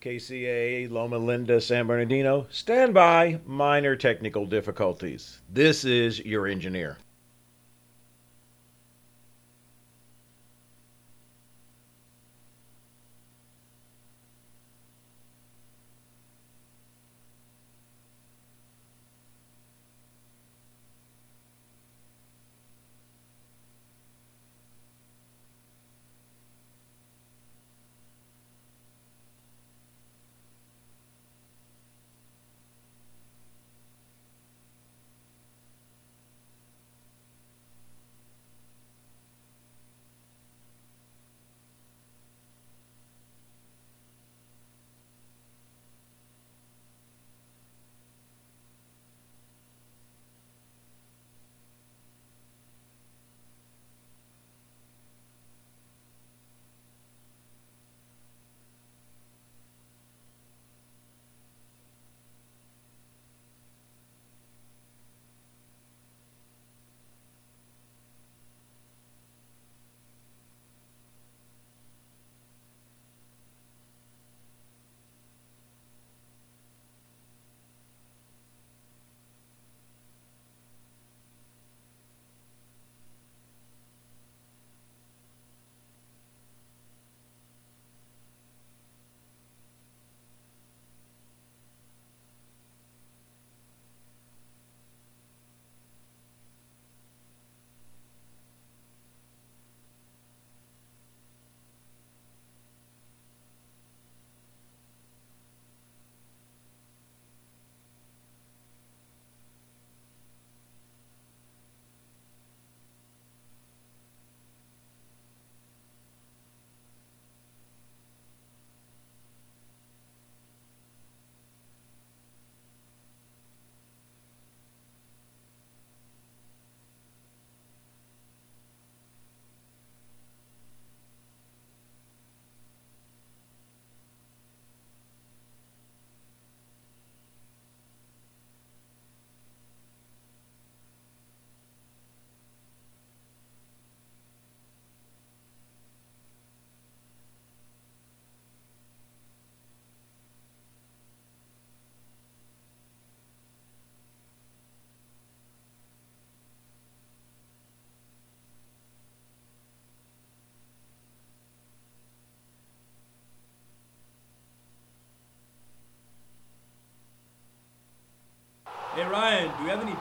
KCA, Loma Linda, San Bernardino. Stand by. Minor technical difficulties. This is your engineer.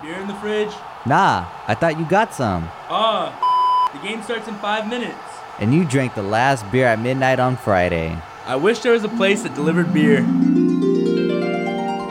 Do we beer in the fridge? Nah, I thought you got some. Ah, the game starts in five minutes. And you drank the last beer at midnight on Friday. I wish there was a place that delivered beer.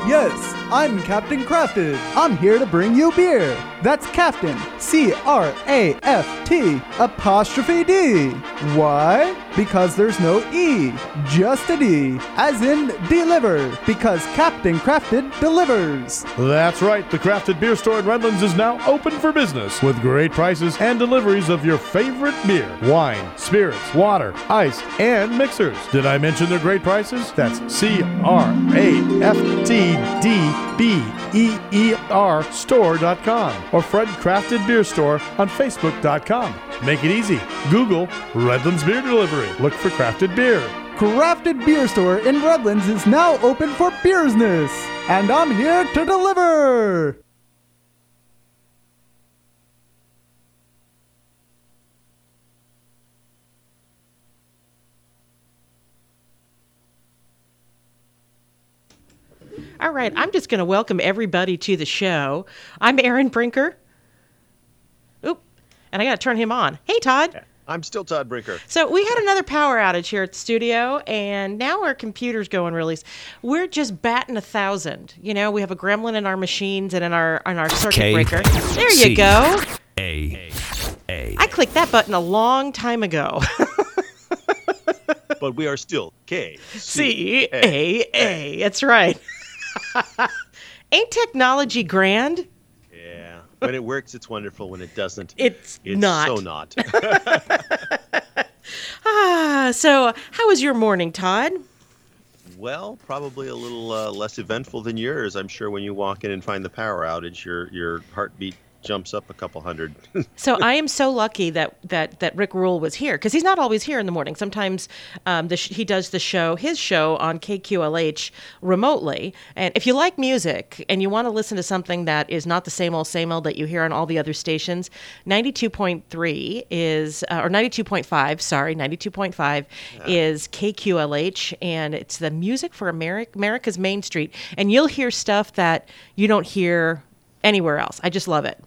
Yes, I'm Captain Craft'd. I'm here to bring you beer. That's Captain, C R A F T apostrophe D. Why? Because there's no E, just a D, as in deliver, because Captain Craft'd delivers. That's right, the Craft'd Beer Store in Redlands is now open for business with great prices and deliveries of your favorite beer, wine, spirits, water, ice, and mixers. Did I mention their great prices? That's C R A F T D B E E R store.com or Fred Craft'd Beer Store on Facebook.com. Make it easy. Google Redlands Beer Delivery. Look for crafted beer. Craft'd Beer Store in Redlands is now open for business, and I'm here to deliver. All right, I'm just going to welcome everybody to the show. I'm Erin Brinker. Oop, and I got to turn him on. Hey, Todd. I'm still Todd Brinker. So we had another power outage here at the studio, and now our computer's going really. We're just batting a thousand. You know, we have a gremlin in our machines and in our in our circuit K- breaker. There C- you go. A. A. I clicked that button a long time ago. but we are still K C A A. That's right. Ain't technology grand? Yeah. When it works, it's wonderful. When it doesn't, It's it's not. so not. Ah, so how was your morning, Todd? well, probably a little uh, less eventful than yours. I'm sure when you walk in and find the power outage, your your heartbeat jumps up a couple hundred. so I am so lucky that that that Rick Rule was here because he's not always here in the morning. Sometimes um, the sh- he does the show, his show on KQLH remotely. And if you like music and you want to listen to something that is not the same old same old that you hear on all the other stations, ninety two point three is uh, or ninety two point five. Sorry, ninety two point five is KQLH, and it's the music for America, America's Main Street. And you'll hear stuff that you don't hear anywhere else. I just love it.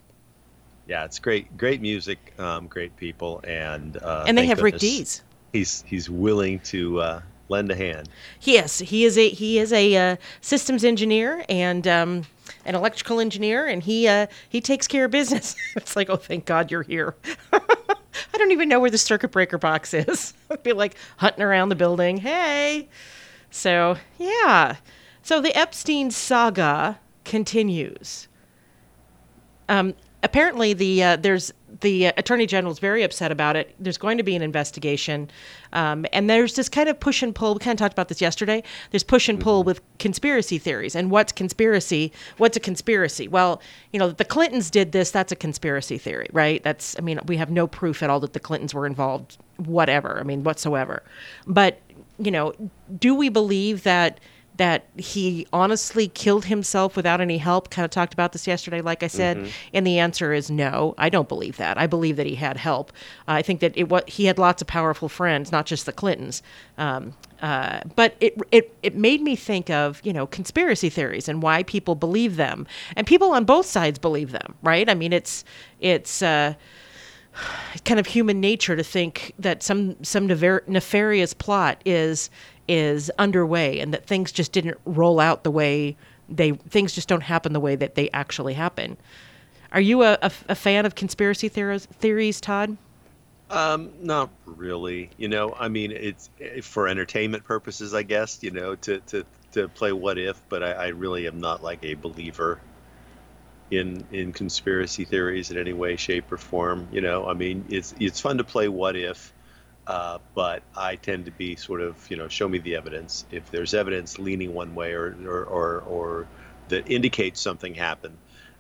Yeah, it's great, great music, um, great people, and uh, And they have Rick Dees. He's he's willing to uh, lend a hand. Yes, he is a he is a uh, systems engineer and um, an electrical engineer, and he uh, he takes care of business. it's like, oh, thank God you're here. I don't even know where the circuit breaker box is. I'd be like hunting around the building. Hey, so yeah, so the Epstein saga continues. Um, apparently, the uh, there's the uh, attorney general is very upset about it. There's going to be an investigation, um, and there's this kind of push and pull. We kind of talked about this yesterday. There's push and pull with conspiracy theories, and what's conspiracy? What's a conspiracy? Well, you know, the Clintons did this. That's a conspiracy theory, right? That's I mean, we have no proof at all that the Clintons were involved, whatever. I mean, whatsoever. But you know, do we believe that? That he honestly killed himself without any help. Kind of talked about this yesterday, like I said, Mhm. and the answer is no. I don't believe that. I believe that he had help. Uh, I think that it what he had lots of powerful friends, not just the Clintons. Um, uh, but it, it it made me think of you know conspiracy theories and why people believe them, and people on both sides believe them, right? I mean, it's it's. Uh, kind of human nature to think that some some nefarious plot is is underway and that things just didn't roll out the way they things just don't happen the way that they actually happen. Are you a, a, a fan of conspiracy theories, theories, Todd? Um, not really. You know, I mean, it's eh, for entertainment purposes, I guess. You know, to to to play what if, but I, I really am not like a believer in in conspiracy theories in any way, shape, or form. You know, I mean, it's it's fun to play what if, uh, but I tend to be sort of you know, show me the evidence. If there's evidence leaning one way or or or, or that indicates something happened,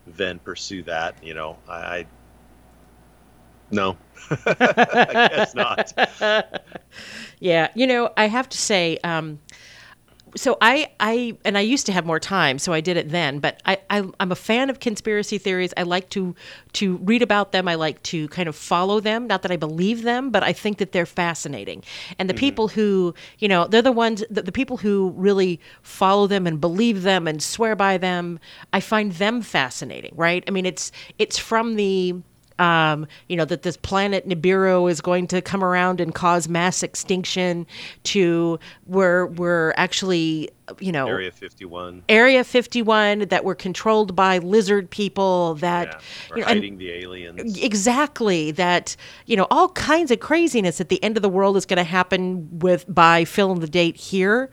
then pursue that. You know, I. I no, I guess not. yeah, you know, I have to say, um, so I, I, and I used to have more time, so I did it then. But I, I, I'm a fan of conspiracy theories. I like to to read about them. I like to kind of follow them. Not that I believe them, but I think that they're fascinating. And the mm-hmm. people who, you know, they're the ones, the, the people who really follow them and believe them and swear by them. I find them fascinating. Right? I mean, it's it's from the um, you know, that this planet Nibiru is going to come around and cause mass extinction to where we're actually, you know, Area 51. Area 51 that were controlled by lizard people that Yeah, you know, and- hiding the aliens. exactly that you know all kinds of craziness at the end of the world is going to happen with by fill in the date here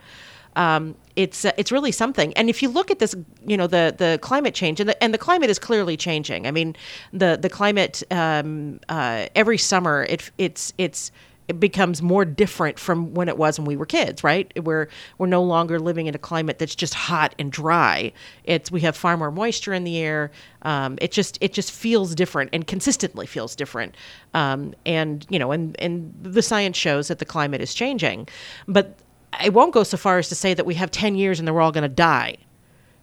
um, it's uh, it's really something and if you look at this you know the the climate change and the, and the climate is clearly changing i mean the the climate um, uh, every summer it it's it's it becomes more different from when it was when we were kids, right? We're we're no longer living in a climate that's just hot and dry. It's we have far more moisture in the air. Um, it just it just feels different and consistently feels different. Um, and you know, and and the science shows that the climate is changing, but I won't go so far as to say that we have ten years and then we're all going to die.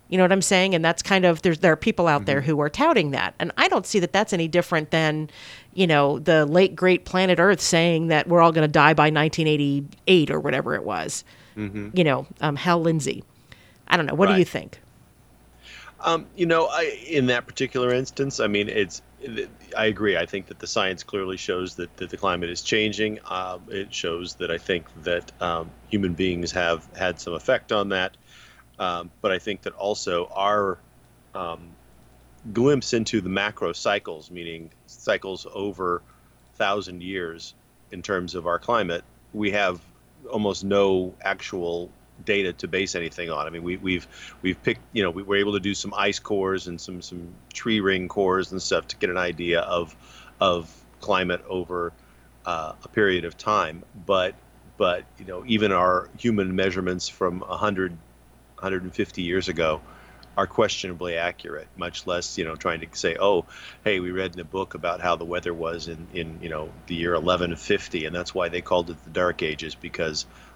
You know what I'm saying? And that's kind of there's there are people out there who are touting that, and I don't see that that's any different than, you know, the late great planet Earth saying that we're all going to die by 1988 or whatever it was. Mhm. You know, um, Hal Lindsey. I don't know. What do you think? Um, you know, I, in that particular instance, I mean, it's. I agree. I think that the science clearly shows that, that the climate is changing. Um, it shows that I think that um, human beings have had some effect on that. Um, but I think that also our um, glimpse into the macro cycles, meaning cycles over thousand years in terms of our climate, we have almost no actual data to base anything on. I mean, we, we've we've picked, you know, we were able to do some ice cores and some some tree ring cores and stuff to get an idea of of climate over uh, a period of time. But but you know, even our human measurements from 100 150 years ago are questionably accurate. Much less, you know, trying to say, oh, hey, we read in a book about how the weather was in in you know the year 1150, and that's why they called it the Dark Ages because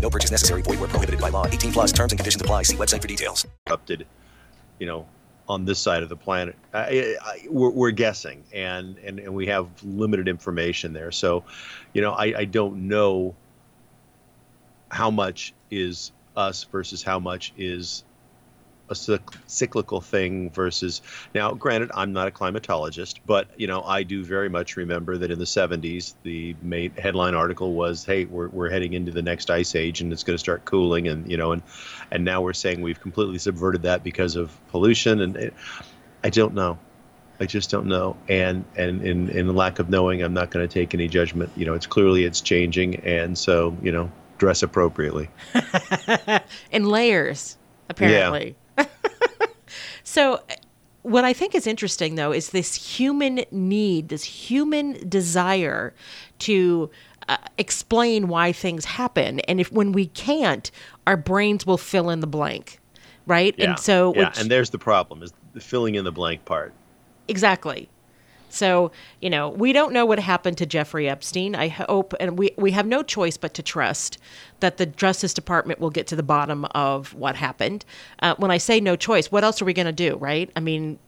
No purchase necessary. Void where prohibited by law. 18 plus terms and conditions apply. See website for details. erupted, you know, on this side of the planet. I, I, we're, we're guessing, and, and and we have limited information there. So, you know, I, I don't know how much is us versus how much is a cyclical thing versus now granted i'm not a climatologist but you know i do very much remember that in the 70s the main headline article was hey we're, we're heading into the next ice age and it's going to start cooling and you know and and now we're saying we've completely subverted that because of pollution and it, i don't know. I just don't know. And and in in the lack of knowing i'm not going to take any judgment. You know it's clearly it's changing and so you know dress appropriately. In layers, apparently. So, what I think is interesting, though, is this human need, this human desire to uh, explain why things happen, and if when we can't, our brains will fill in the blank, right? yeah And so, yeah which- and there's the problem is the filling in the blank part Exactly. So, you know, we don't know what happened to Jeffrey Epstein. I hope, and we, we have no choice but to trust that the Justice Department will get to the bottom of what happened. Uh, when I say no choice, what else are we going to do, right? I mean,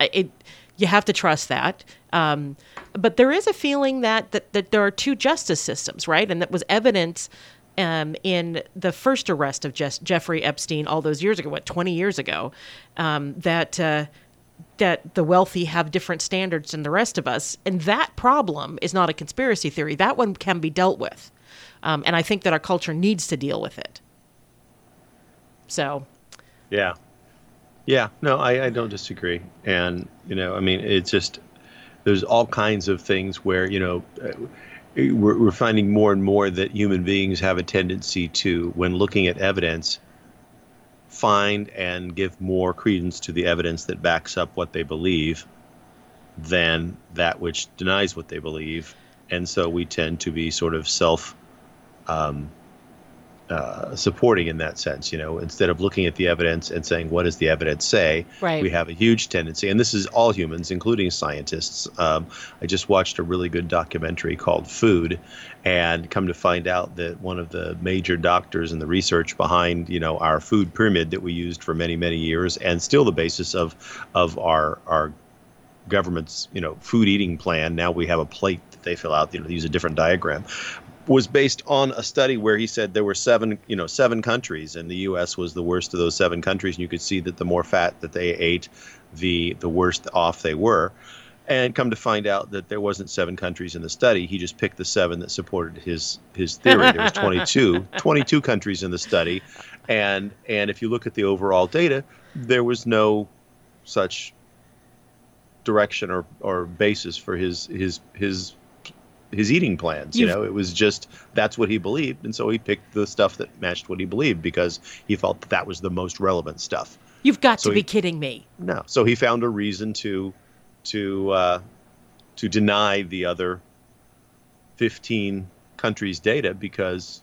it, you have to trust that. Um, but there is a feeling that, that, that there are two justice systems, right? And that was evident um, in the first arrest of Jes- Jeffrey Epstein all those years ago, what, 20 years ago, um, that. Uh, that the wealthy have different standards than the rest of us. And that problem is not a conspiracy theory. That one can be dealt with. Um, and I think that our culture needs to deal with it. So, Yeah. Yeah. No, I, I don't disagree. And, you know, I mean, it's just, there's all kinds of things where, you know, uh, we're, we're finding more and more that human beings have a tendency to, when looking at evidence, find and give more credence to the evidence that backs up what they believe than that which denies what they believe. And so we tend to be sort of self um, uh, supporting in that sense. You know, instead of looking at the evidence and saying, what does the evidence say? Right. We have a huge tendency, and this is all humans, including scientists. Um, I just watched a really good documentary called Food, and come to find out that one of the major doctors in the research behind, you know, our food pyramid that we used for many, many years, and still the basis of of our our government's you know food eating plan now we have a plate that they fill out you know they use a different diagram was based on a study where he said there were seven you know seven countries and the US was the worst of those seven countries and you could see that the more fat that they ate the the worse off they were. And come to find out that there wasn't seven countries in the study he just picked the seven that supported his his theory. There was 22 22 countries in the study and and if you look at the overall data there was no such direction or, or basis for his his his his eating plans. You You've- know, it was just that's what he believed, and so he picked the stuff that matched what he believed because he felt that, that was the most relevant stuff. you've got So to be kidding me. No, so he found a reason to to uh, to deny the other fifteen countries' data because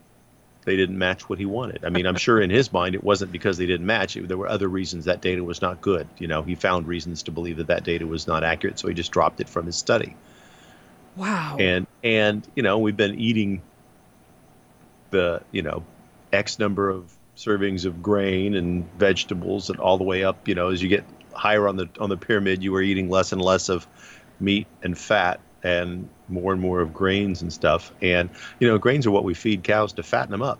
they didn't match what he wanted. I mean, I'm sure in his mind it wasn't because they didn't match. It, there were other reasons that data was not good. You know, he found reasons to believe that that data was not accurate, so he just dropped it from his study. Wow. And and you know, we've been eating the you know X number of servings of grain and vegetables, and all the way up. You know, as you get higher on the on the pyramid, you are eating less and less of meat and fat and more and more of grains and stuff. And you know, grains are what we feed cows to fatten them up.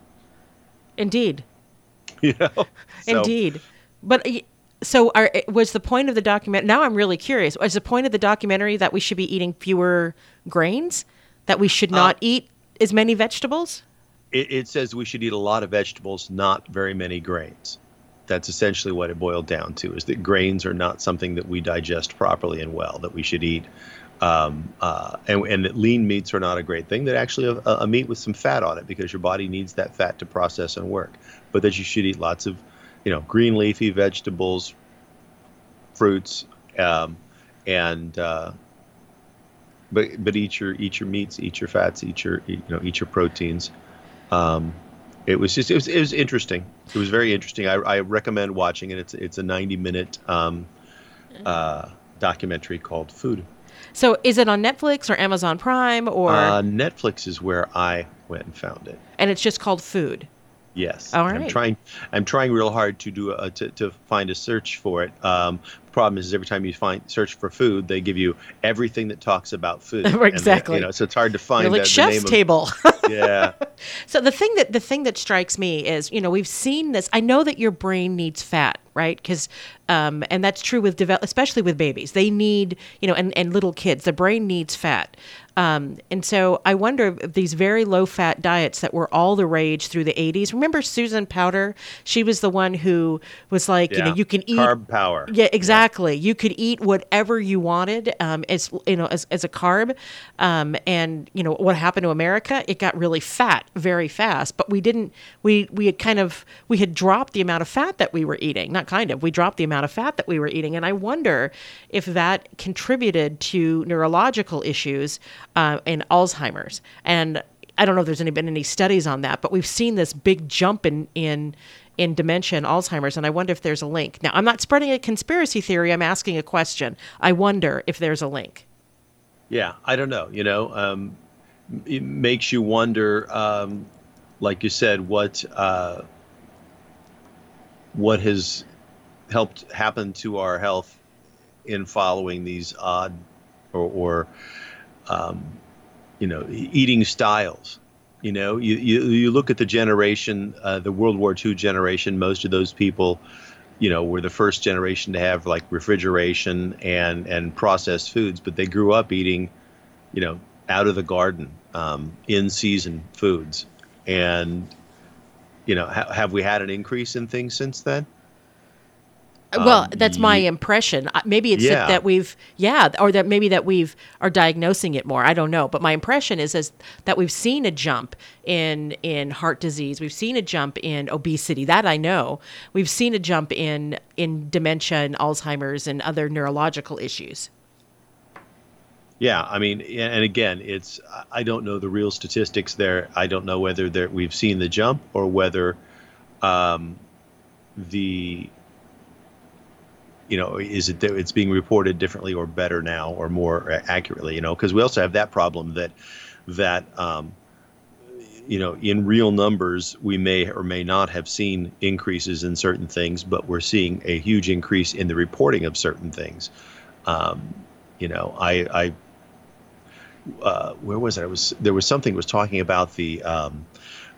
Indeed. You know, So- Indeed. But so are, was the point of the document now I'm really curious. Was the point of the documentary that we should be eating fewer grains? That we should not eat as many vegetables? It, it says we should eat a lot of vegetables, not very many grains. that's essentially what it boiled down to: is that grains are not something that we digest properly and well. That we should eat, um, uh, and, and that lean meats are not a great thing. That actually a, a meat with some fat on it because your body needs that fat to process and work. But that you should eat lots of, you know, green leafy vegetables, fruits, um, and uh, but but eat your eat your meats, eat your fats, eat your you know eat your proteins. Um, it was just it was, it was interesting. It was very interesting. I, I recommend watching it. It's it's a 90 minute um, uh, documentary called Food. So is it on Netflix or Amazon Prime or? Uh, Netflix is where I went and found it. and it's just called Food. Yes. All I'm trying. I'm trying real hard to do a, to to find a search for it. Um, problem is, every time you find search for food, they give you everything that talks about food. And, uh, Exactly. you know, so it's hard to find. You're like the, the chef's name of- table. yeah. So the thing that the thing that strikes me is, you know, we've seen this. I know that your brain needs fat, right? Because, um, and that's true with develop, especially with babies. They need, you know, and, and little kids. The brain needs fat. Um, and so I wonder if these very low fat diets that were all the rage through the 80s. Remember Susan Powter? She was the one who was like, you know, you can eat Carb power. Yeah, exactly. You could eat whatever you wanted um, as you know as, as a carb. Um, and you know what happened to America? It got really fat very fast. But we didn't. We we had kind of we had dropped the amount of fat that we were eating. Not kind of. We dropped the amount of fat that we were eating. And I wonder if that contributed to neurological issues uh, and Alzheimer's. And I don't know if there's any been any studies on that, but we've seen this big jump in in in dementia and Alzheimer's, and I wonder if there's a link. Now, I'm not spreading a conspiracy theory. I'm asking a question. I wonder if there's a link. Yeah, I don't know. You know, um, it makes you wonder. Um, like you said, what uh, what has helped happen to our health in following these odd or, or um, you know eating styles. You know, you, you, you look at the generation, uh, the World War II generation. Most of those people, you know, were the first generation to have like refrigeration and and processed foods, but they grew up eating, you know, out of the garden, um, in season foods, and you know, ha- have we had an increase in things since then? Well, Um, that's my impression. Maybe it's Yeah. that, we've, yeah, or that maybe that we've are diagnosing it more. I don't know, but my impression is, is that we've seen a jump in in heart disease. We've seen a jump in obesity. That I know. We've seen a jump in in dementia and Alzheimer's and other neurological issues. Yeah, I mean, and again, it's I- I don't know the real statistics there. I don't know whether there, we've seen the jump or whether um, the you know is it that it's being reported differently or better now or more accurately. You know, because we also have that problem that that um, you know in real numbers we may or may not have seen increases in certain things, but we're seeing a huge increase in the reporting of certain things. Um, you know, I, I uh, where was it? I was there was something was talking about the um,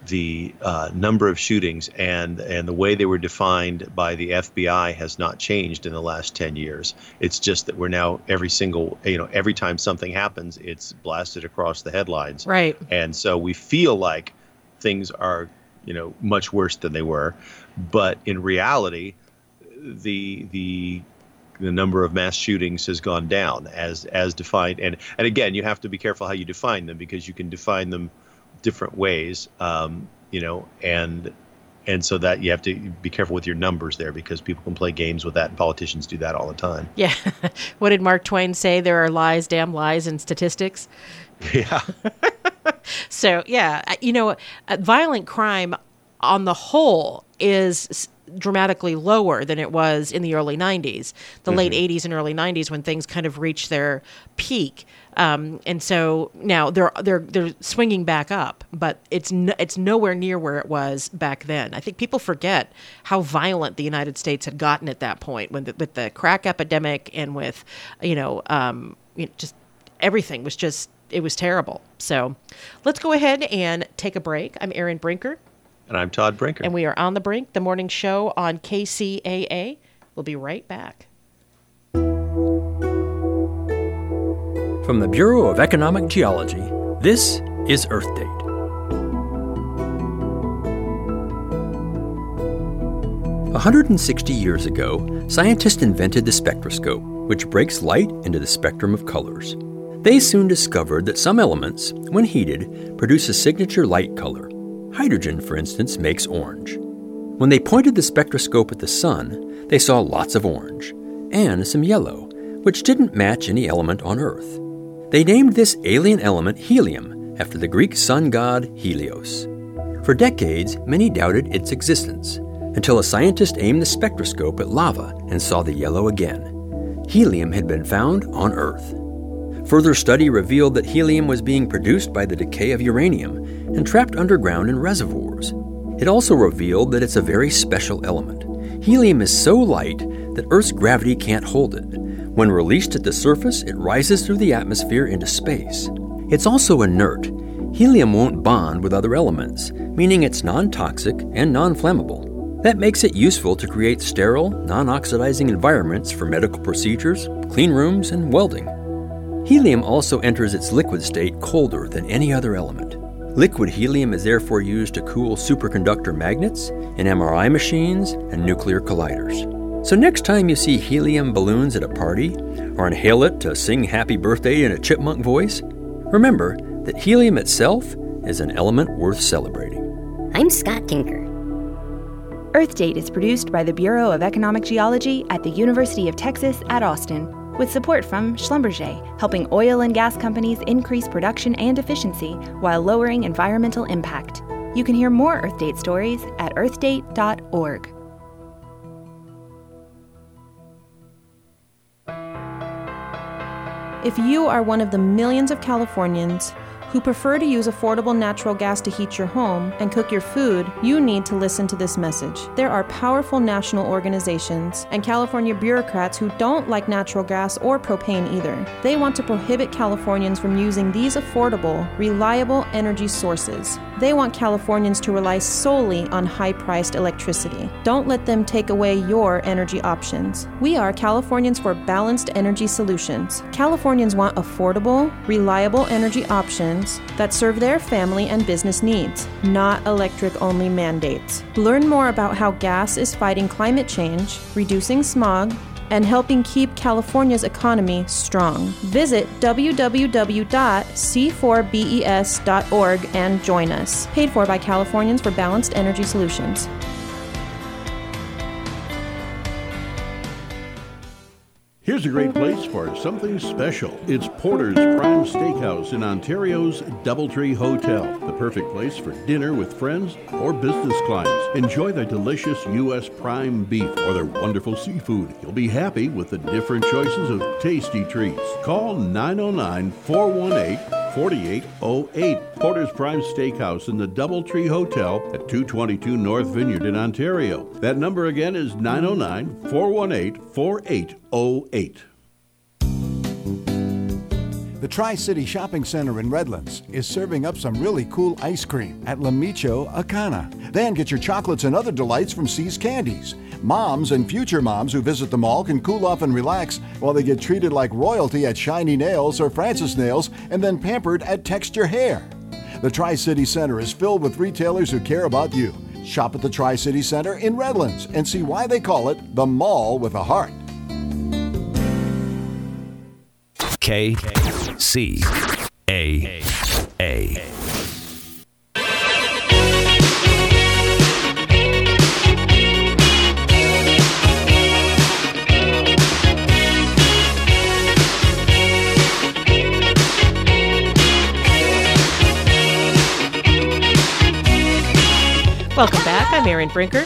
the uh, number of shootings and and the way they were defined by the FBI has not changed in the last ten years. It's just that we're now every single you know every time something happens, it's blasted across the headlines. Right. And so we feel like things are you know much worse than they were, but in reality, the the the number of mass shootings has gone down as as defined and and again you have to be careful how you define them because you can define them different ways um, you know and and so that you have to be careful with your numbers there because people can play games with that and politicians do that all the time Yeah. what did Mark Twain say? There are lies, damn lies, and statistics. yeah So yeah, you know, uh, violent crime on the whole is dramatically lower than it was in the early 90s, the late 80s and early 90s when things kind of reached their peak. Um, and so now they're they're they're swinging back up, but it's no, it's nowhere near where it was back then. I think people forget how violent the United States had gotten at that point when the, with the crack epidemic and with you know, um, you know, just everything was just it was terrible. So let's go ahead and take a break. I'm Erin Brinker, and i'm todd brinker and we are on the brink, the morning show on KCAA. We'll be right back. From the Bureau of Economic Geology, this is Earth Date. 160 years ago, scientists invented the spectroscope, which breaks light into the spectrum of colors. They soon discovered that some elements, when heated, produce a signature light color. Hydrogen, for instance, makes orange. When they pointed the spectroscope at the sun, they saw lots of orange and some yellow, which didn't match any element on Earth. They named this alien element helium after the Greek sun god Helios. For decades, many doubted its existence until a scientist aimed the spectroscope at lava and saw the yellow again. Helium had been found on Earth. Further study revealed that helium was being produced by the decay of uranium and trapped underground in reservoirs. It also revealed that it's a very special element. Helium is so light that Earth's gravity can't hold it. When released at the surface, it rises through the atmosphere into space. It's also inert. Helium won't bond with other elements, meaning it's non toxic and non flammable. That makes it useful to create sterile, non oxidizing environments for medical procedures, clean rooms, and welding. Helium also enters its liquid state colder than any other element. Liquid helium is therefore used to cool superconductor magnets in MRI machines and nuclear colliders. So, next time you see helium balloons at a party or inhale it to sing happy birthday in a chipmunk voice, remember that helium itself is an element worth celebrating. I'm Scott Tinker. Earth Date is produced by the Bureau of Economic Geology at the University of Texas at Austin with support from Schlumberger, helping oil and gas companies increase production and efficiency while lowering environmental impact. You can hear more Earth Date stories at earthdate.org. If you are one of the millions of Californians who prefer to use affordable natural gas to heat your home and cook your food, you need to listen to this message. There are powerful national organizations and California bureaucrats who don't like natural gas or propane either. They want to prohibit Californians from using these affordable, reliable energy sources. They want Californians to rely solely on high priced electricity. Don't let them take away your energy options. We are Californians for Balanced Energy Solutions. Californians want affordable, reliable energy options that serve their family and business needs, not electric only mandates. Learn more about how gas is fighting climate change, reducing smog, and helping keep California's economy strong. Visit www.c4bes.org and join us. Paid for by Californians for Balanced Energy Solutions. Here's a great place for something special. It's Porter's Prime Steakhouse in Ontario's Doubletree Hotel. The perfect place for dinner with friends or business clients. Enjoy their delicious U.S. prime beef or their wonderful seafood. You'll be happy with the different choices of tasty treats. Call 909 418 4808. Porter's Prime Steakhouse in the Doubletree Hotel at 222 North Vineyard in Ontario. That number again is 909 418 4808. The Tri City Shopping Center in Redlands is serving up some really cool ice cream at La Michoacana. Then get your chocolates and other delights from See's Candies. Moms and future moms who visit the mall can cool off and relax while they get treated like royalty at Shiny Nails or Francis Nails and then pampered at Texture Hair. The Tri City Center is filled with retailers who care about you. Shop at the Tri City Center in Redlands and see why they call it the mall with a heart. K C A A. Welcome back. I'm Erin Brinker.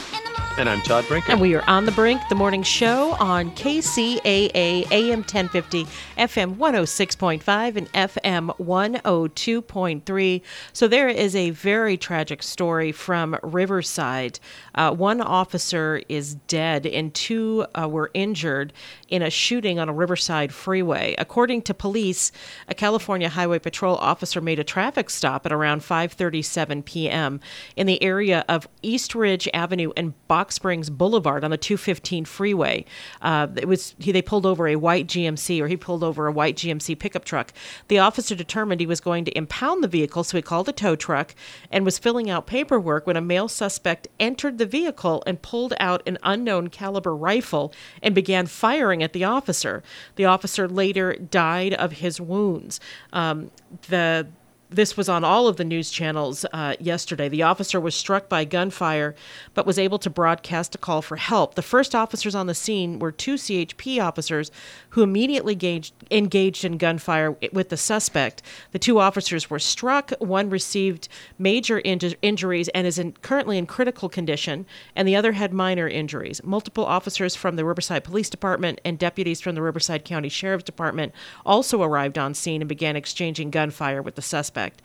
And I'm Todd Brinker. And we are on the brink, the morning show on KCAA AM 1050, FM 106.5, and FM 102.3. So there is a very tragic story from Riverside. Uh, one officer is dead, and two uh, were injured in a shooting on a Riverside freeway. According to police, a California Highway Patrol officer made a traffic stop at around 5:37 p.m. in the area of East Ridge Avenue and Box Rock Springs Boulevard on the 215 freeway. Uh, it was he, they pulled over a white GMC, or he pulled over a white GMC pickup truck. The officer determined he was going to impound the vehicle, so he called a tow truck and was filling out paperwork when a male suspect entered the vehicle and pulled out an unknown caliber rifle and began firing at the officer. The officer later died of his wounds. Um, the this was on all of the news channels uh, yesterday. The officer was struck by gunfire, but was able to broadcast a call for help. The first officers on the scene were two CHP officers who immediately engaged, engaged in gunfire with the suspect. The two officers were struck. One received major inju- injuries and is in, currently in critical condition, and the other had minor injuries. Multiple officers from the Riverside Police Department and deputies from the Riverside County Sheriff's Department also arrived on scene and began exchanging gunfire with the suspect.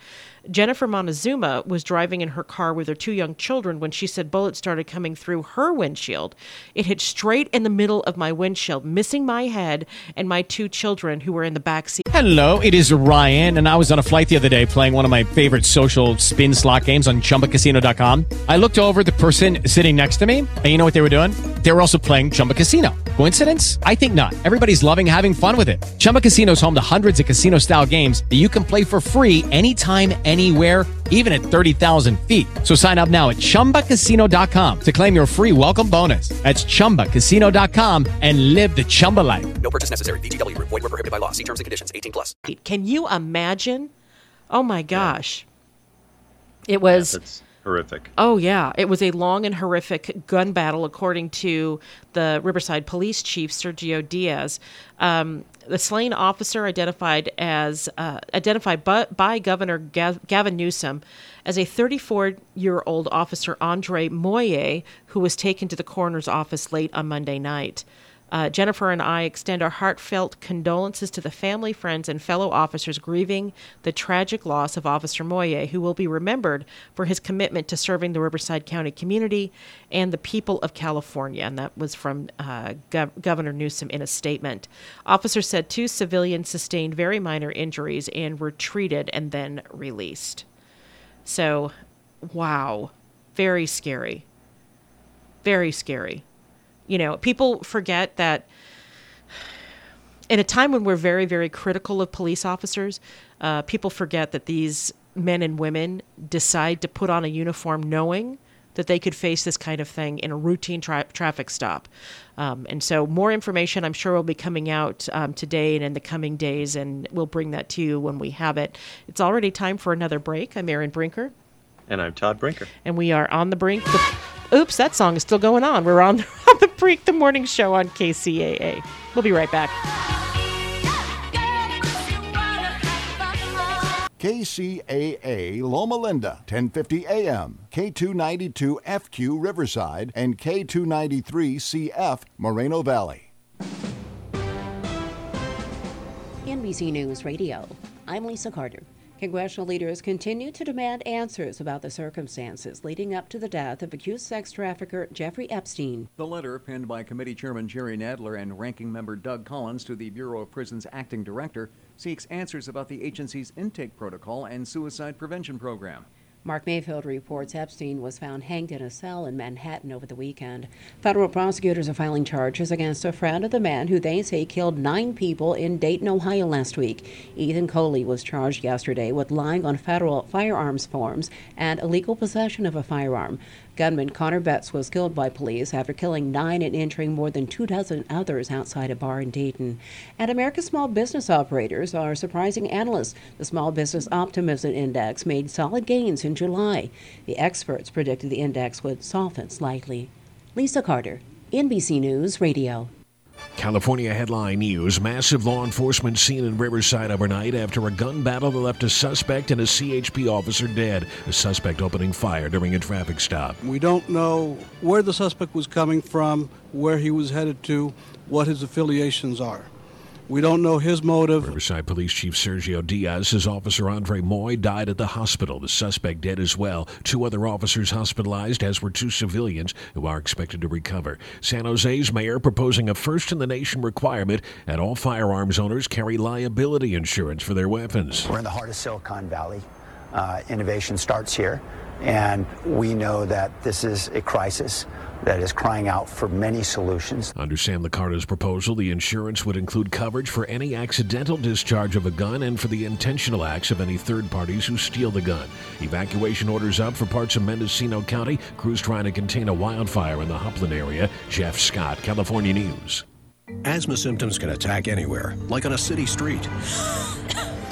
Jennifer Montezuma was driving in her car with her two young children when she said bullets started coming through her windshield. It hit straight in the middle of my windshield, missing my head and my two children who were in the back seat. Hello, it is Ryan, and I was on a flight the other day playing one of my favorite social spin slot games on chumbacasino.com. I looked over the person sitting next to me, and you know what they were doing? They were also playing Chumba Casino. Coincidence? I think not. Everybody's loving having fun with it. Chumba Casino is home to hundreds of casino style games that you can play for free anytime, anywhere, even at 30,000 feet. So sign up now at chumbacasino.com to claim your free welcome bonus. That's chumbacasino.com and live the Chumba life. No purchase necessary. VGW Group. Void were prohibited by law. See terms and conditions. 18 plus. Can you imagine? Oh my gosh. It was. That's horrific. Oh, yeah. It was a long and horrific gun battle, according to the Riverside Police Chief, Sergio Diaz. Um, the slain officer, identified as uh, identified by, by Governor Gav- Gavin Newsom as a 34-year-old officer, Andre Moye, who was taken to the coroner's office late on Monday night. Uh, Jennifer and I extend our heartfelt condolences to the family, friends, and fellow officers grieving the tragic loss of Officer Moye, who will be remembered for his commitment to serving the Riverside County community and the people of California. And that was from uh, Gov- Governor Newsom in a statement. Officer said two civilians sustained very minor injuries and were treated and then released. So, wow, very scary. Very scary. You know, people forget that in a time when we're very, very critical of police officers, uh, people forget that these men and women decide to put on a uniform knowing that they could face this kind of thing in a routine tra- traffic stop. Um, and so, more information I'm sure will be coming out um, today and in the coming days, and we'll bring that to you when we have it. It's already time for another break. I'm Erin Brinker, And I'm Todd Brinker. and we are on the brink. The- Oops, that song is still going on. We're on, on the brink, the morning show on KCAA. We'll be right back. KCAA Loma Linda, 1050 AM, K292 FQ Riverside, and K293 CF Moreno Valley. NBC News Radio. I'm Lisa Carter. Congressional leaders continue to demand answers about the circumstances leading up to the death of accused sex trafficker Jeffrey Epstein. The letter, penned by Committee Chairman Jerry Nadler and Ranking Member Doug Collins to the Bureau of Prisons acting director, seeks answers about the agency's intake protocol and suicide prevention program. Mark Mayfield reports Epstein was found hanged in a cell in Manhattan over the weekend. Federal prosecutors are filing charges against a friend of the man who they say killed nine people in Dayton, Ohio last week. Ethan Kollie was charged yesterday with lying on federal firearms forms and illegal possession of a firearm. Gunman Connor Betts was killed by police after killing nine and injuring more than two dozen others outside a bar in Dayton. And America's small business operators are surprising analysts. The Small Business Optimism Index made solid gains in July. The experts predicted the index would soften slightly. Lisa Carter, NBC News Radio. California headline news massive law enforcement scene in Riverside overnight after a gun battle that left a suspect and a CHP officer dead. A suspect opening fire during a traffic stop. We don't know where the suspect was coming from, where he was headed to, what his affiliations are. We don't know his motive. Riverside Police Chief Sergio Diaz says Officer Andre Moye died at the hospital. The suspect dead as well. Two other officers hospitalized, as were two civilians who are expected to recover. San Jose's mayor proposing a first in the nation requirement that all firearms owners carry liability insurance for their weapons. We're in the heart of Silicon Valley. Uh, innovation starts here, and we know that this is a crisis that is crying out for many solutions. Under Sam Liccardo's proposal, the insurance would include coverage for any accidental discharge of a gun and for the intentional acts of any third parties who steal the gun. Evacuation orders up for parts of Mendocino County. Crews trying to contain a wildfire in the Hopland area. Jeff Scott, California News. Asthma symptoms can attack anywhere, like on a city street.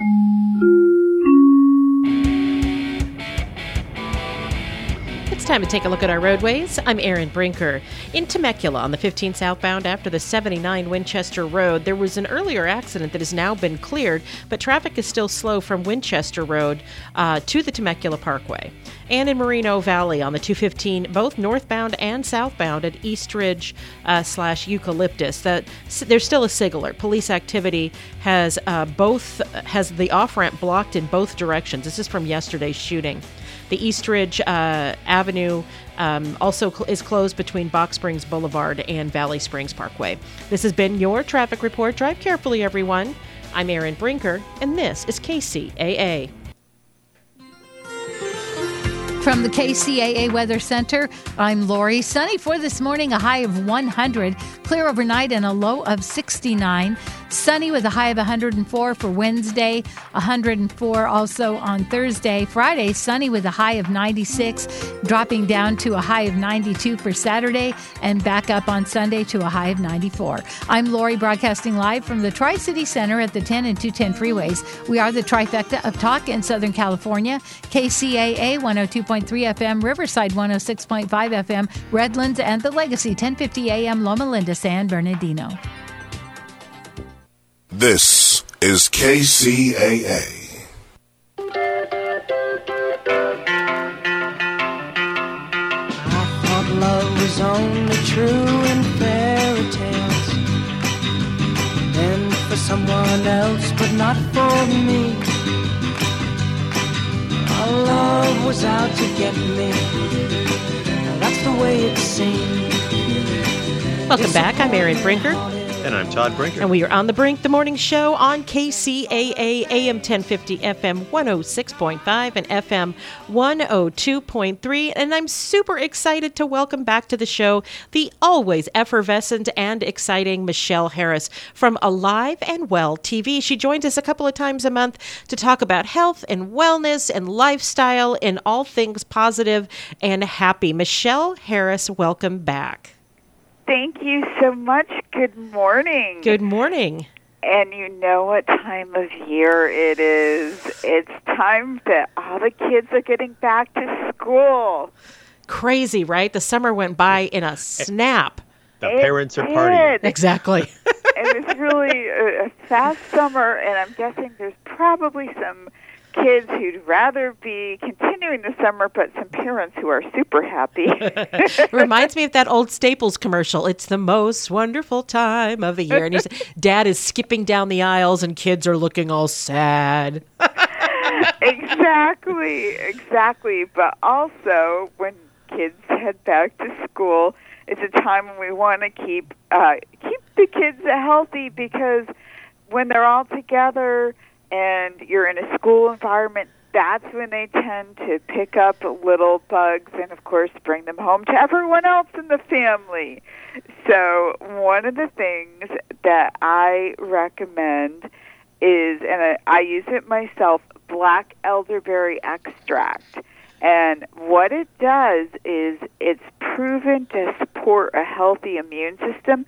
It's time to take a look at our roadways. I'm Erin Brinker. In Temecula on the 15 southbound after the 79 Winchester Road, there was an earlier accident that has now been cleared, but traffic is still slow from Winchester Road uh, to the Temecula Parkway. And in Moreno Valley on the 215, both northbound and southbound at East Ridge uh, slash Eucalyptus, that there's still a sig alert. Police activity has uh, both has the off ramp blocked in both directions. This is from yesterday's shooting. The Eastridge uh, Avenue um, also cl- is closed between Box Springs Boulevard and Valley Springs Parkway. This has been your traffic report. Drive carefully, everyone. I'm Erin Brinker, and this is KCAA. From the KCAA Weather Center, I'm Lori. Sunny for this morning, a high of 100. Clear overnight and a low of 69. Sunny with a high of 104 for Wednesday, 104 also on Thursday. Friday, sunny with a high of 96, dropping down to a high of 92 for Saturday, and back up on Sunday to a high of 94. I'm Lori, broadcasting live from the Tri City Center at the 10 and 210 freeways. We are the trifecta of talk in Southern California KCAA 102.3 FM, Riverside 106.5 FM, Redlands, and the Legacy 1050 AM Loma Linda, San Bernardino. This is KCAA. I thought love was only true in fairy tales. And for someone else, but not for me. Our love was out to get me. That's the way it seemed. Welcome back. I'm Erin Brinker. And I'm Todd Brinker. And we are on the brink, the morning show on KCAA AM 1050, FM 106.5, and FM 102.3. And I'm super excited to welcome back to the show the always effervescent and exciting Michelle Harris from Alive and Well TV. She joins us a couple of times a month to talk about health and wellness and lifestyle and all things positive and happy. Michelle Harris, welcome back. Thank you so much. Good morning. Good morning. And you know what time of year it is. It's time that all the kids are getting back to school. Crazy, right? The summer went by in a snap. The It parents are did. partying. Exactly. and it's really a, a fast summer, and I'm guessing there's probably some kids who'd rather be continuing the summer, but some parents who are super happy. It reminds me of that old Staples commercial. It's the most wonderful time of the year. And he's, dad is skipping down the aisles and kids are looking all sad. exactly, exactly. But also, when kids head back to school, it's a time when we want to keep uh, keep the kids healthy because when they're all together and you're in a school environment, that's when they tend to pick up little bugs and, of course, bring them home to everyone else in the family. So, one of the things that I recommend is, and I, I use it myself, black elderberry extract. And what it does is it's proven to support a healthy immune system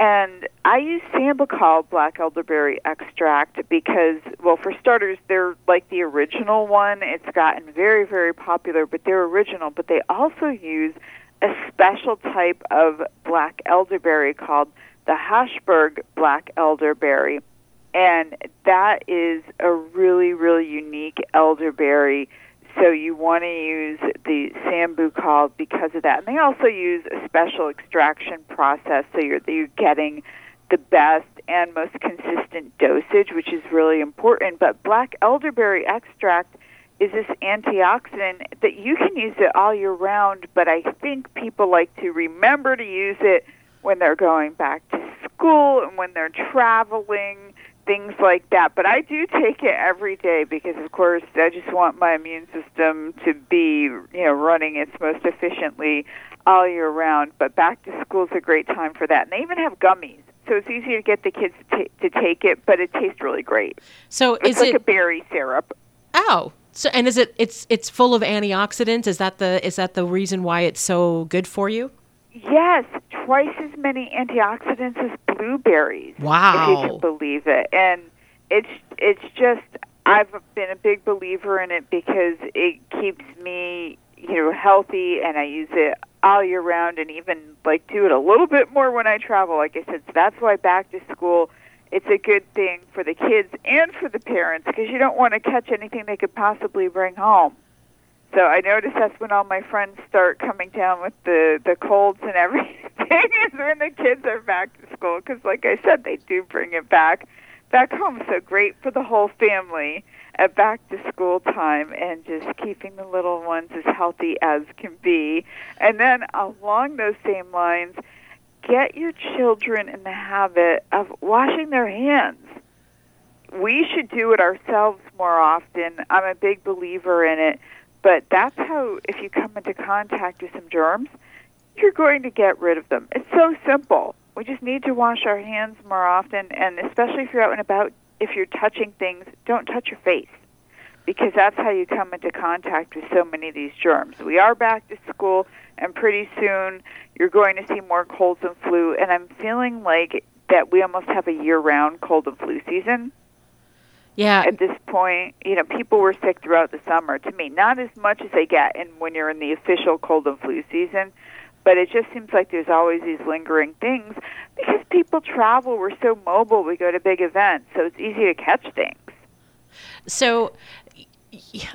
And I use Sambucol black elderberry extract because, well, for starters, they're like the original one. It's gotten very, very popular, but they're original. But they also use a special type of black elderberry called the Haschberg black elderberry. And that is a really, really unique elderberry. So you want to use the Sambucol because of that. And they also use a special extraction process so you're, you're getting the best and most consistent dosage, which is really important. But black elderberry extract is this antioxidant that you can use it all year round, but I think people like to remember to use it when they're going back to school and when they're traveling, things like that. But I do take it every day because, of course, I just want my immune system to be, you know, running its most efficiently all year round. But back to school is a great time for that. And they even have gummies. So it's easy to get the kids to, to take it, but it tastes really great. So it's is like it a berry syrup. Oh, so and is it it's it's full of antioxidants? Is that the is that the reason why it's so good for you? Yes, twice as many antioxidants as blueberries. Wow. If you can believe it. And it's it's just I've been a big believer in it because it keeps me, you know, healthy and I use it all year round and even like do it a little bit more when I travel. Like I said, so that's why back to school it's a good thing for the kids and for the parents because you don't want to catch anything they could possibly bring home. So I notice that's when all my friends start coming down with the the colds and everything is when the kids are back to school because, like I said, they do bring it back back home. So great for the whole family at back to school time and just keeping the little ones as healthy as can be. And then along those same lines, get your children in the habit of washing their hands. We should do it ourselves more often. I'm a big believer in it, but that's how, if you come into contact with some germs, you're going to get rid of them. It's so simple. We just need to wash our hands more often, and especially if you're out and about, if you're touching things, don't touch your face because that's how you come into contact with so many of these germs. We are back to school, and pretty soon you're going to see more colds and flu, and I'm feeling like that we almost have a year-round cold and flu season. Yeah. At this point, you know, people were sick throughout the summer. To me, not as much as they get in when you're in the official cold and flu season, but it just seems like there's always these lingering things because people travel. We're so mobile. We go to big events, so it's easy to catch things. So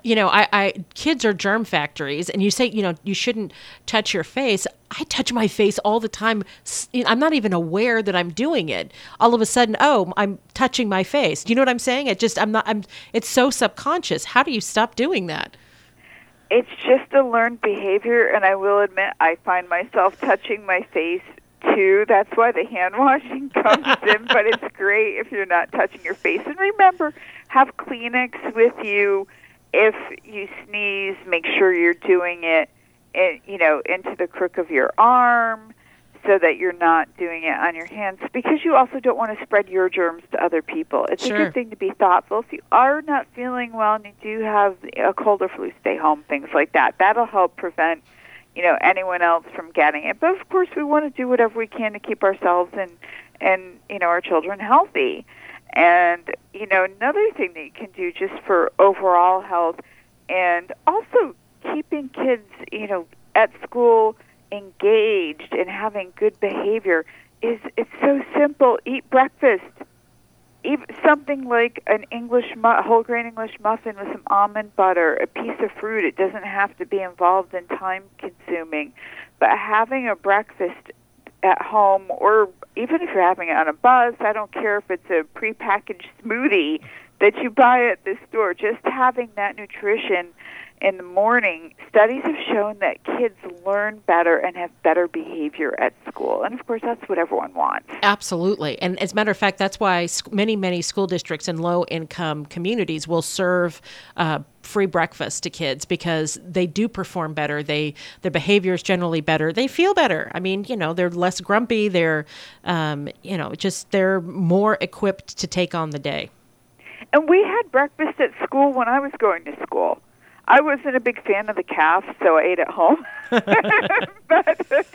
you know, I, I kids are germ factories, and you say, you know, you shouldn't touch your face. I touch my face all the time. I'm not even aware that I'm doing it. All of a sudden, oh, I'm touching my face. Do you know what I'm saying? It just, I'm not. I'm. It's so subconscious. How do you stop doing that? It's just a learned behavior, and I will admit, I find myself touching my face too. That's why the hand washing comes in. But it's great if you're not touching your face. And remember, have Kleenex with you if you sneeze, make sure you're doing it, in, you know, into the crook of your arm, so that you're not doing it on your hands. Because you also don't want to spread your germs to other people. It's Sure. a good thing to be thoughtful. If you are not feeling well and you do have a cold or flu, stay home. Things like that. That'll help prevent, you know, anyone else from getting it. But of course, we want to do whatever we can to keep ourselves and and you know our children healthy. And, you know, another thing that you can do just for overall health and also keeping kids, you know, at school engaged and having good behavior is it's so simple. Eat breakfast. Eat something like an English mu- whole grain English muffin with some almond butter, a piece of fruit. It doesn't have to be involved in time consuming, but having a breakfast at home or even if you're having it on a bus, I don't care if it's a prepackaged smoothie that you buy at the store, just having that nutrition in the morning, studies have shown that kids learn better and have better behavior at school. And of course, that's what everyone wants. Absolutely. And as a matter of fact, that's why many, many school districts in low income communities will serve uh, free breakfast to kids because they do perform better. They Their behavior is generally better. They feel better. I mean, you know, they're less grumpy. They're, um, you know, just they're more equipped to take on the day. And we had breakfast at school when I was going to school. I wasn't a big fan of the calf, so I ate at home. but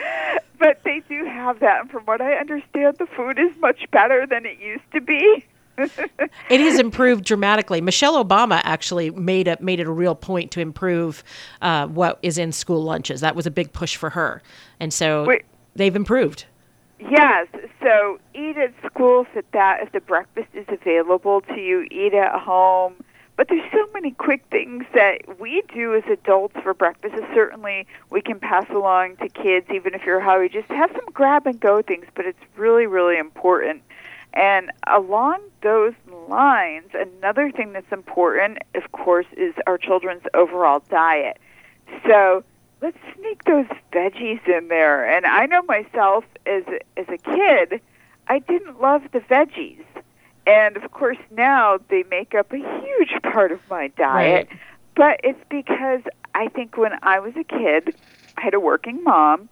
but they do have that, and from what I understand, the food is much better than it used to be. it has improved dramatically. Michelle Obama actually made a made it a real point to improve uh, what is in school lunches. That was a big push for her, and so Wait. they've improved. Yes. So eat at school if that if the breakfast is available to you, eat at home. But there's so many quick things that we do as adults for breakfast. And certainly, we can pass along to kids, even if you're hungry. Just have some grab and go things, but it's really, really important. And along those lines, another thing that's important, of course, is our children's overall diet. So let's sneak those veggies in there. And I know myself as as a kid, I didn't love the veggies. And of course now they make up a huge part of my diet. Right. But it's because I think when I was a kid, I had a working mom.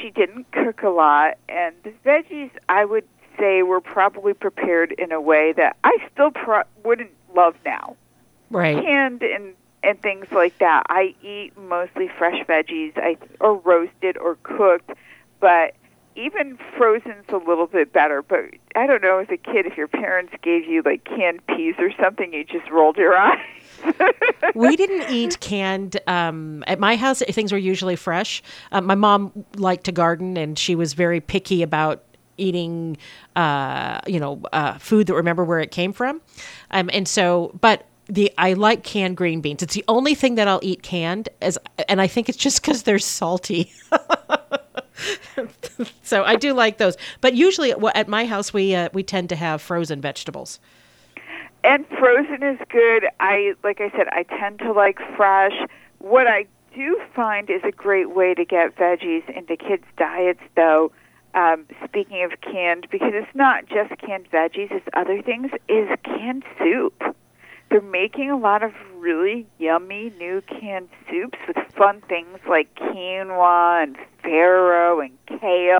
She didn't cook a lot and the veggies I would say were probably prepared in a way that I still pro- wouldn't love now Right. canned and and things like that. I eat mostly fresh veggies, I or roasted or cooked, but even frozen's a little bit better. But I don't know, as a kid, if your parents gave you like canned peas or something, you just rolled your eyes. we didn't eat canned um, at my house. Things were usually fresh. Uh, my mom liked to garden, and she was very picky about eating, uh, you know, uh, food that remember where it came from. Um, and so, but the I like canned green beans. It's the only thing that I'll eat canned, as and I think it's just because they're salty. so I do like those. But usually, at my house, we uh, we tend to have frozen vegetables. and frozen is good. I like I said, I tend to like fresh. What I do find is a great way to get veggies into kids' diets, though. Um, speaking of canned, because it's not just canned veggies, it's other things. Is canned soup. They're making a lot of really yummy new canned soups with fun things like quinoa and farro and kale.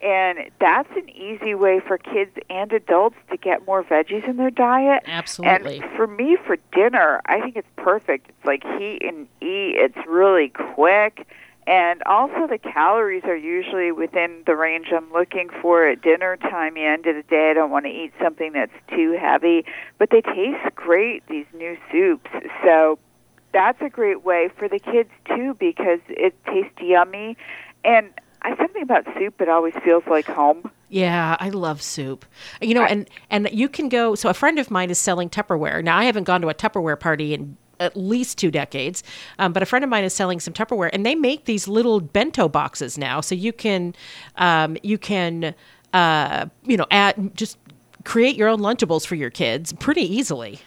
And that's an easy way for kids and adults to get more veggies in their diet. Absolutely. And for me, for dinner, I think it's perfect. It's like heat and eat. It's really quick. And also, the calories are usually within the range I'm looking for at dinner time. The end of the day, I don't want to eat something that's too heavy, but they taste great. These new soups, so that's a great way for the kids too because it tastes yummy. And I something about soup; it always feels like home. Yeah, I love soup. You know, and and you can go. So a friend of mine is selling Tupperware. Now I haven't gone to a Tupperware party in at least two decades, um, but a friend of mine is selling some Tupperware, and they make these little bento boxes now. So you can um, you can uh, you know add just create your own Lunchables for your kids pretty easily.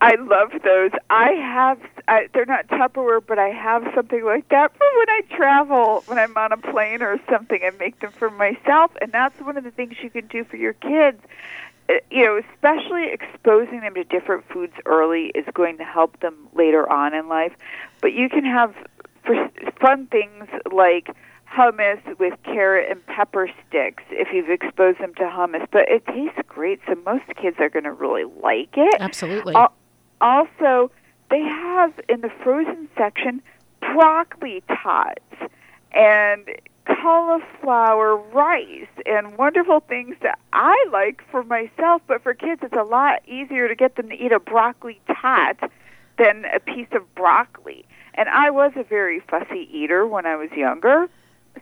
I love those. I have. I, they're not Tupperware, but I have something like that for when I travel, when I'm on a plane or something. I make them for myself, and that's one of the things you can do for your kids. Uh, You know, especially exposing them to different foods early is going to help them later on in life. But you can have fun things like hummus with carrot and pepper sticks if you've exposed them to hummus. But it tastes great, so most kids are going to really like it. Absolutely. Al- also, they have in the frozen section broccoli tots and cauliflower rice and wonderful things that I like for myself, but for kids it's a lot easier to get them to eat a broccoli tot than a piece of broccoli. And I was a very fussy eater when I was younger.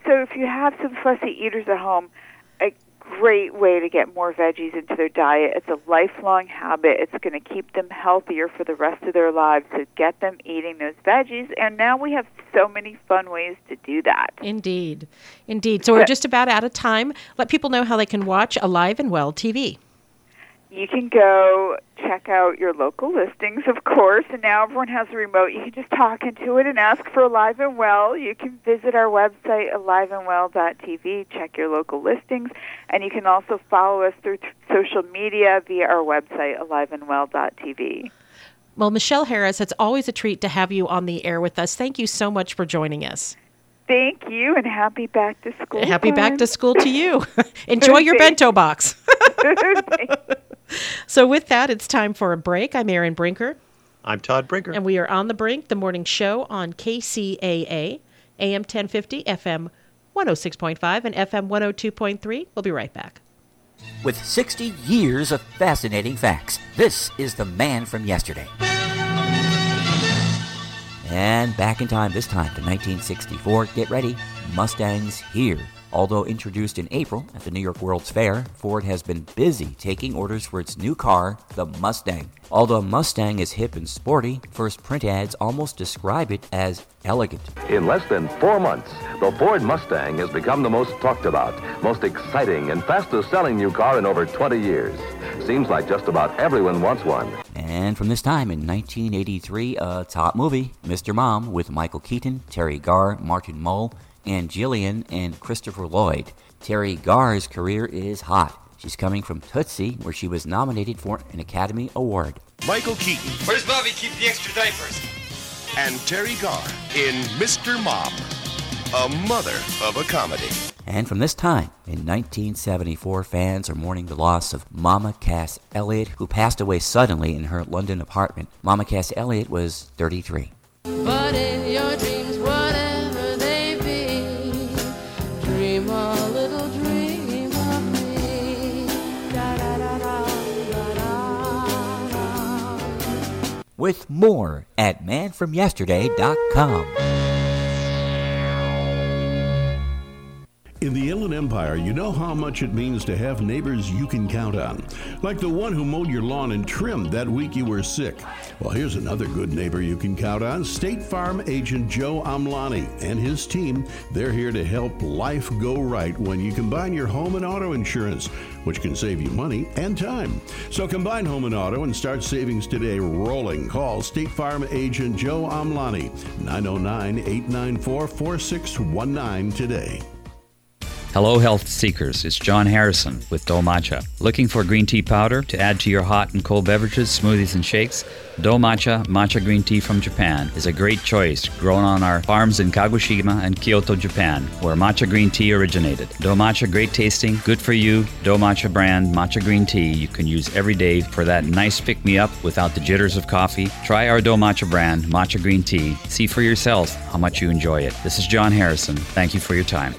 So if you have some fussy eaters at home, great way to get more veggies into their diet. It's a lifelong habit. It's going to keep them healthier for the rest of their lives to get them eating those veggies. And now we have so many fun ways to do that. Indeed, indeed. So we're just about out of time. Let people know how they can watch Alive and Well TV. You can go check out your local listings, of course, and now everyone has a remote. You can just talk into it and ask for Alive and Well. You can visit our website, aliveandwell.tv, check your local listings, and you can also follow us through t- social media via our website, aliveandwell.tv. Well, Michelle Harris, it's always a treat to have you on the air with us. Thank you so much for joining us. Thank you, and happy back to school. Happy back to school to you. Enjoy your bento box. so, with that, it's time for a break. I'm Erin Brinker. I'm Todd Brinker. And we are on the brink, the morning show on KCAA, AM 1050, FM 106.5, and FM 102.3. We'll be right back. With 60 years of fascinating facts, this is the man from yesterday. And back in time, this time to 1964. Get ready, Mustang's here. Although introduced in April at the New York World's Fair, Ford has been busy taking orders for its new car, the Mustang. Although Mustang is hip and sporty, first print ads almost describe it as elegant. In less than four months, the Ford Mustang has become the most talked about, most exciting, and fastest selling new car in over 20 years. Seems like just about everyone wants one. And from this time in 1983, a top movie, Mr. Mom, with Michael Keaton, Teri Garr, Martin Mull, Ann Jillian and Christopher Lloyd. Teri Garr's career is hot. She's coming from Tootsie, where she was nominated for an Academy Award. Michael Keaton. Where's Bobby keep the extra diapers? And Teri Garr in Mr. Mom, a mother of a comedy. And from this time, in 1974, fans are mourning the loss of Mama Cass Elliot, who passed away suddenly in her London apartment. Mama Cass Elliot was 33. With more at manfromyesterday.com. In the Inland Empire, you know how much it means to have neighbors you can count on. Like the one who mowed your lawn and trimmed that week you were sick. Well, here's another good neighbor you can count on State Farm agent Joe Amlani and his team. They're here to help life go right when you combine your home and auto insurance, which can save you money and time. So combine home and auto and start savings today rolling. Call State Farm agent Joe Amlani, 909 894 4619 today. Hello, health seekers. It's John Harrison with Do Matcha. Looking for green tea powder to add to your hot and cold beverages, smoothies, and shakes? Do Matcha Matcha Green Tea from Japan is a great choice, grown on our farms in Kagoshima and Kyoto, Japan, where matcha green tea originated. Do Matcha, great tasting, good for you. Do Matcha brand matcha green tea you can use every day for that nice pick me up without the jitters of coffee. Try our Do Matcha brand matcha green tea. See for yourself how much you enjoy it. This is John Harrison. Thank you for your time.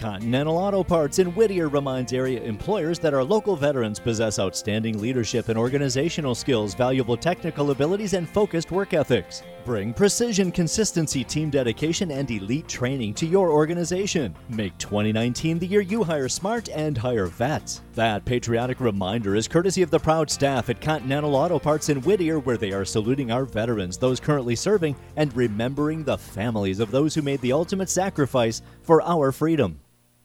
Continental Auto Parts in Whittier reminds area employers that our local veterans possess outstanding leadership and organizational skills, valuable technical abilities, and focused work ethics. Bring precision, consistency, team dedication, and elite training to your organization. Make 2019 the year you hire smart and hire vets. That patriotic reminder is courtesy of the proud staff at Continental Auto Parts in Whittier, where they are saluting our veterans, those currently serving, and remembering the families of those who made the ultimate sacrifice for our freedom.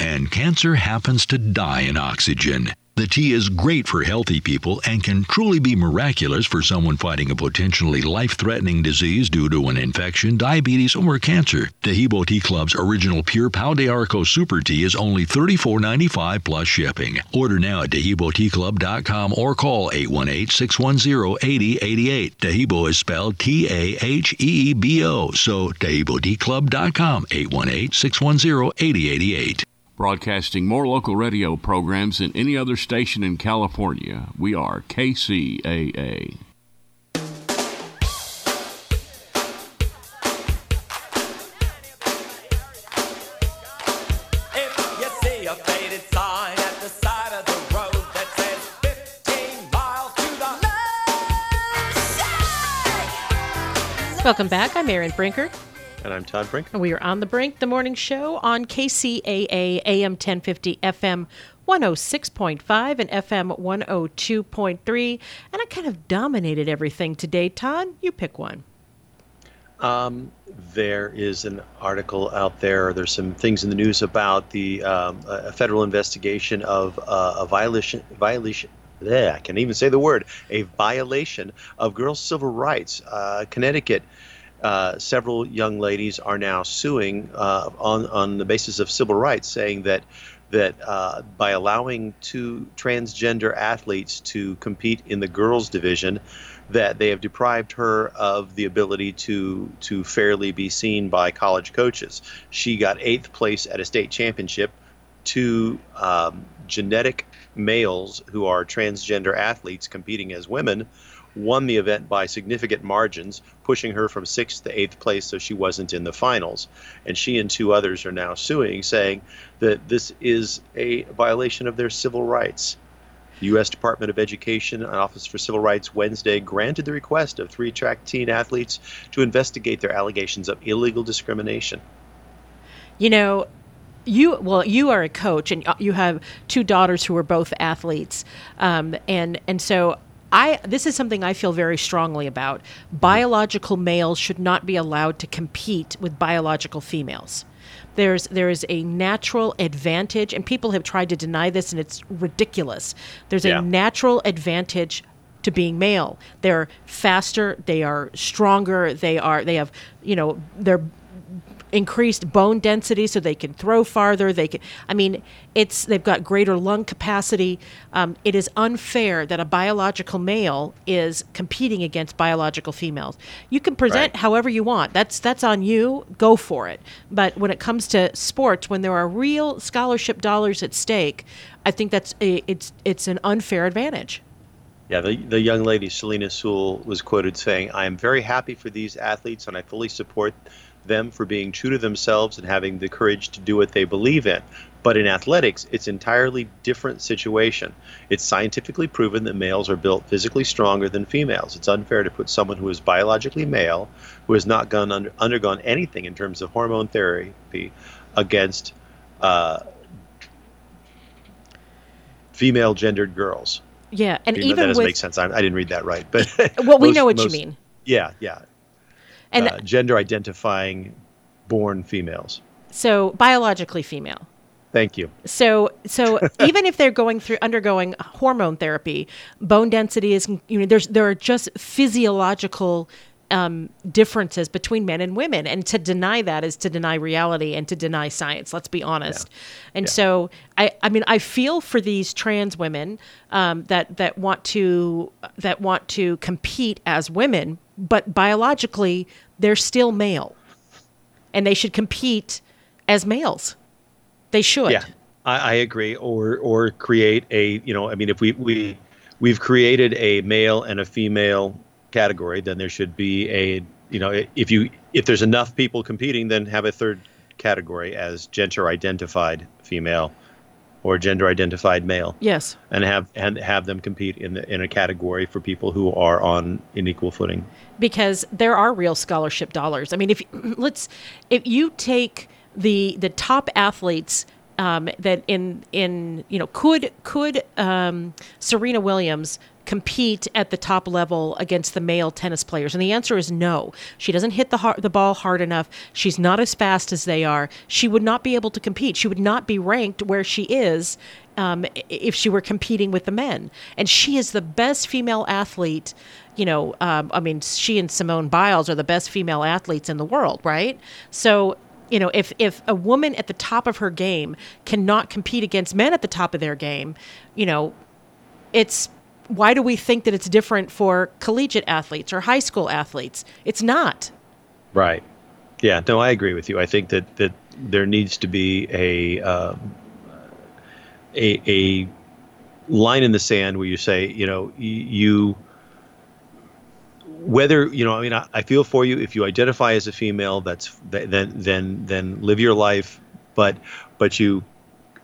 and cancer happens to die in oxygen. The tea is great for healthy people and can truly be miraculous for someone fighting a potentially life threatening disease due to an infection, diabetes, or cancer. Taheebo Tea Club's original pure Pau d'Arco Super Tea is only $34.95 plus shipping. Order now at TaheeboTeaClub.com or call 818 610 8088. Taheebo is spelled T A H E E B O, so TaheeboTeaClub.com 818 610 8088. Broadcasting more local radio programs than any other station in California, we are KCAA. If you see a faded sign at the side of the road that says 15 miles to the Welcome back. I'm Erin Brinker. And I'm Todd Brink. And we are on the brink, the morning show on KCAA AM 1050 FM 106.5 and FM 102.3. And I kind of dominated everything today. Todd, you pick one. Um, there is an article out there. There's some things in the news about the um, a federal investigation of uh, a violation violation yeah, I can't even say the word, a violation of girls' civil rights. Uh, Connecticut, uh, several young ladies are now suing uh, on on the basis of civil rights, saying that that uh, by allowing two transgender athletes to compete in the girls' division, that they have deprived her of the ability to to fairly be seen by college coaches. She got eighth place at a state championship. Two um, genetic males who are transgender athletes competing as women won the event by significant margins, pushing her from sixth to eighth place, so she wasn't in the finals. And she and two others are now suing, saying that this is a violation of their civil rights. The U.S. Department of Education and Office for Civil Rights Wednesday granted the request of three track teen athletes to investigate their allegations of illegal discrimination. You know, you well, you are a coach, and you have two daughters who are both athletes, um, and and so. I, this is something I feel very strongly about. Biological males should not be allowed to compete with biological females. There's there is a natural advantage, and people have tried to deny this, and it's ridiculous. There's Yeah. a natural advantage to being male. They're faster, they are stronger, they are they have you know they're increased bone density so they can throw farther they can i mean it's they've got greater lung capacity. Um, it is unfair that a biological male is competing against biological females. You can present Right. however you want. That's that's on you. Go for it. But when it comes to sports when there are real scholarship dollars at stake i think that's a, it's it's an unfair advantage. Yeah, the, the young lady, Selina Soule, was quoted saying, I am very happy for these athletes and I fully support them for being true to themselves and having the courage to do what they believe in. But in athletics, it's entirely different situation. It's scientifically proven that males are built physically stronger than females. It's unfair to put someone who is biologically male, who has not gone under, undergone anything in terms of hormone therapy, against uh, female gendered girls. yeah and know, that doesn't with make sense. I, I didn't read that right, but well we most- know what you mean Yeah, yeah. And- uh, gender identifying born females. so biologically female Thank you. So, so even if they're going through undergoing hormone therapy, bone density is you know there's there are just physiological um, differences between men and women, and to deny that is to deny reality and to deny science. Let's be honest. And so, I I mean I feel for these trans women um, that that want to that want to compete as women, but biologically they're still male, and they should compete as males. They should. Yeah, I, I agree. Or or create a you know I mean if we we we've created a male and a female category, then there should be a you know if you if there's enough people competing, then have a third category as gender identified female or gender identified male. Yes. And have and have them compete in the, in a category for people who are on an equal footing. because there are real scholarship dollars. I mean, if let's if you take the the top athletes um, that in in you know could could um, Serena Williams compete at the top level against the male tennis players? And the answer is no. She doesn't hit the har the ball hard enough. She's not as fast as they are. She would not be able to compete. She would not be ranked where she is um, if she were competing with the men. And she is the best female athlete. You know, um, I mean, she and Simone Biles are the best female athletes in the world, right? So. You know, if, if a woman at the top of her game cannot compete against men at the top of their game, you know, it's why do we think that it's different for collegiate athletes or high school athletes? It's not. Right. Yeah. No, I agree with you. I think that that there needs to be a um, a a line in the sand where you say, you know, you whether you know, I mean, I, I feel for you if you identify as a female. That's th- then then then live your life, but but you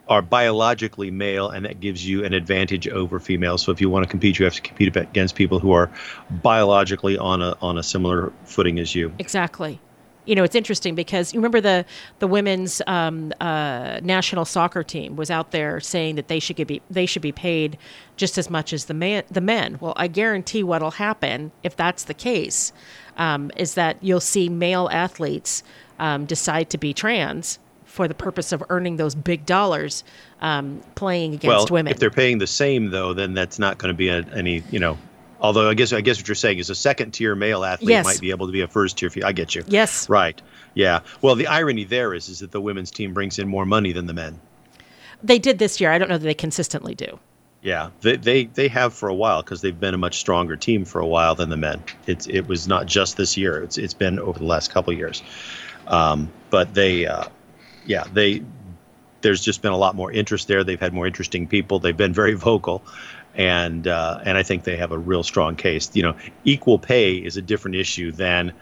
are biologically male, and that gives you an advantage over females. So if you want to compete, you have to compete against people who are biologically on a on a similar footing as you. Exactly. You know, it's interesting because you remember the the women's um, uh, national soccer team was out there saying that they should be they should be paid just as much as the man the men. Well, I guarantee what'll happen if that's the case um, is that you'll see male athletes um, decide to be trans for the purpose of earning those big dollars um, playing against well, women. if they're paying the same though, then that's not going to be a, any you know. Although I guess I guess what you're saying is a second tier male athlete Yes. might be able to be a first tier. I get you. Yes. Right. Yeah. Well, the irony there is is that the women's team brings in more money than the men. they did this year. I don't know that they consistently do. Yeah, they they, they have for a while because they've been a much stronger team for a while than the men. It's it was not just this year. It's it's been over the last couple of years. Um, but they, uh, yeah, they there's just been a lot more interest there. They've had more interesting people. They've been very vocal, and uh, and I think they have a real strong case. You know, equal pay is a different issue than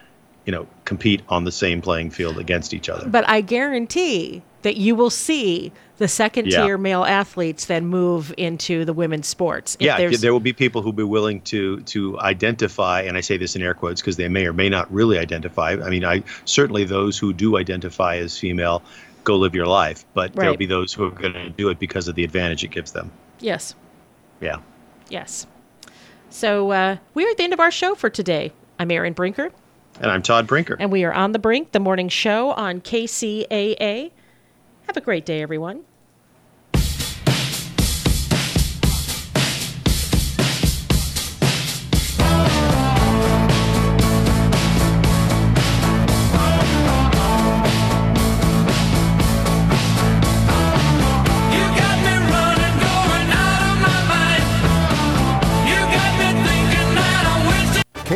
you know compete on the same playing field against each other. But I guarantee that you will see the second Yeah. tier male athletes then move into the women's sports. If yeah, there will be people who will be willing to to identify, and I say this in air quotes because they may or may not really identify. I mean, I certainly those who do identify as female, go live your life, but there'll be those who are going to do it because of the advantage it gives them. yes, Yeah. yes. So uh, we're at the end of our show for today. I'm Erin Brinker, And I'm Todd Brinker. and we are on the brink, the morning show on KCAA. Have a great day, everyone.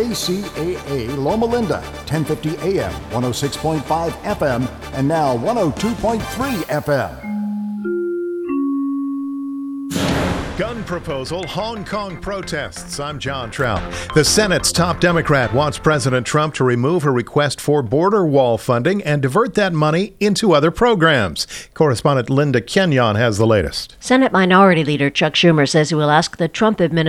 KCAA Loma Linda, 1050 AM, 106.5 FM, and now 102.3 FM. Gun proposal, Hong Kong protests. I'm John Trout. The Senate's top Democrat wants President Trump to remove her request for border wall funding and divert that money into other programs. Correspondent Linda Kenyon has the latest. Senate Minority Leader Chuck Schumer says he will ask the Trump administration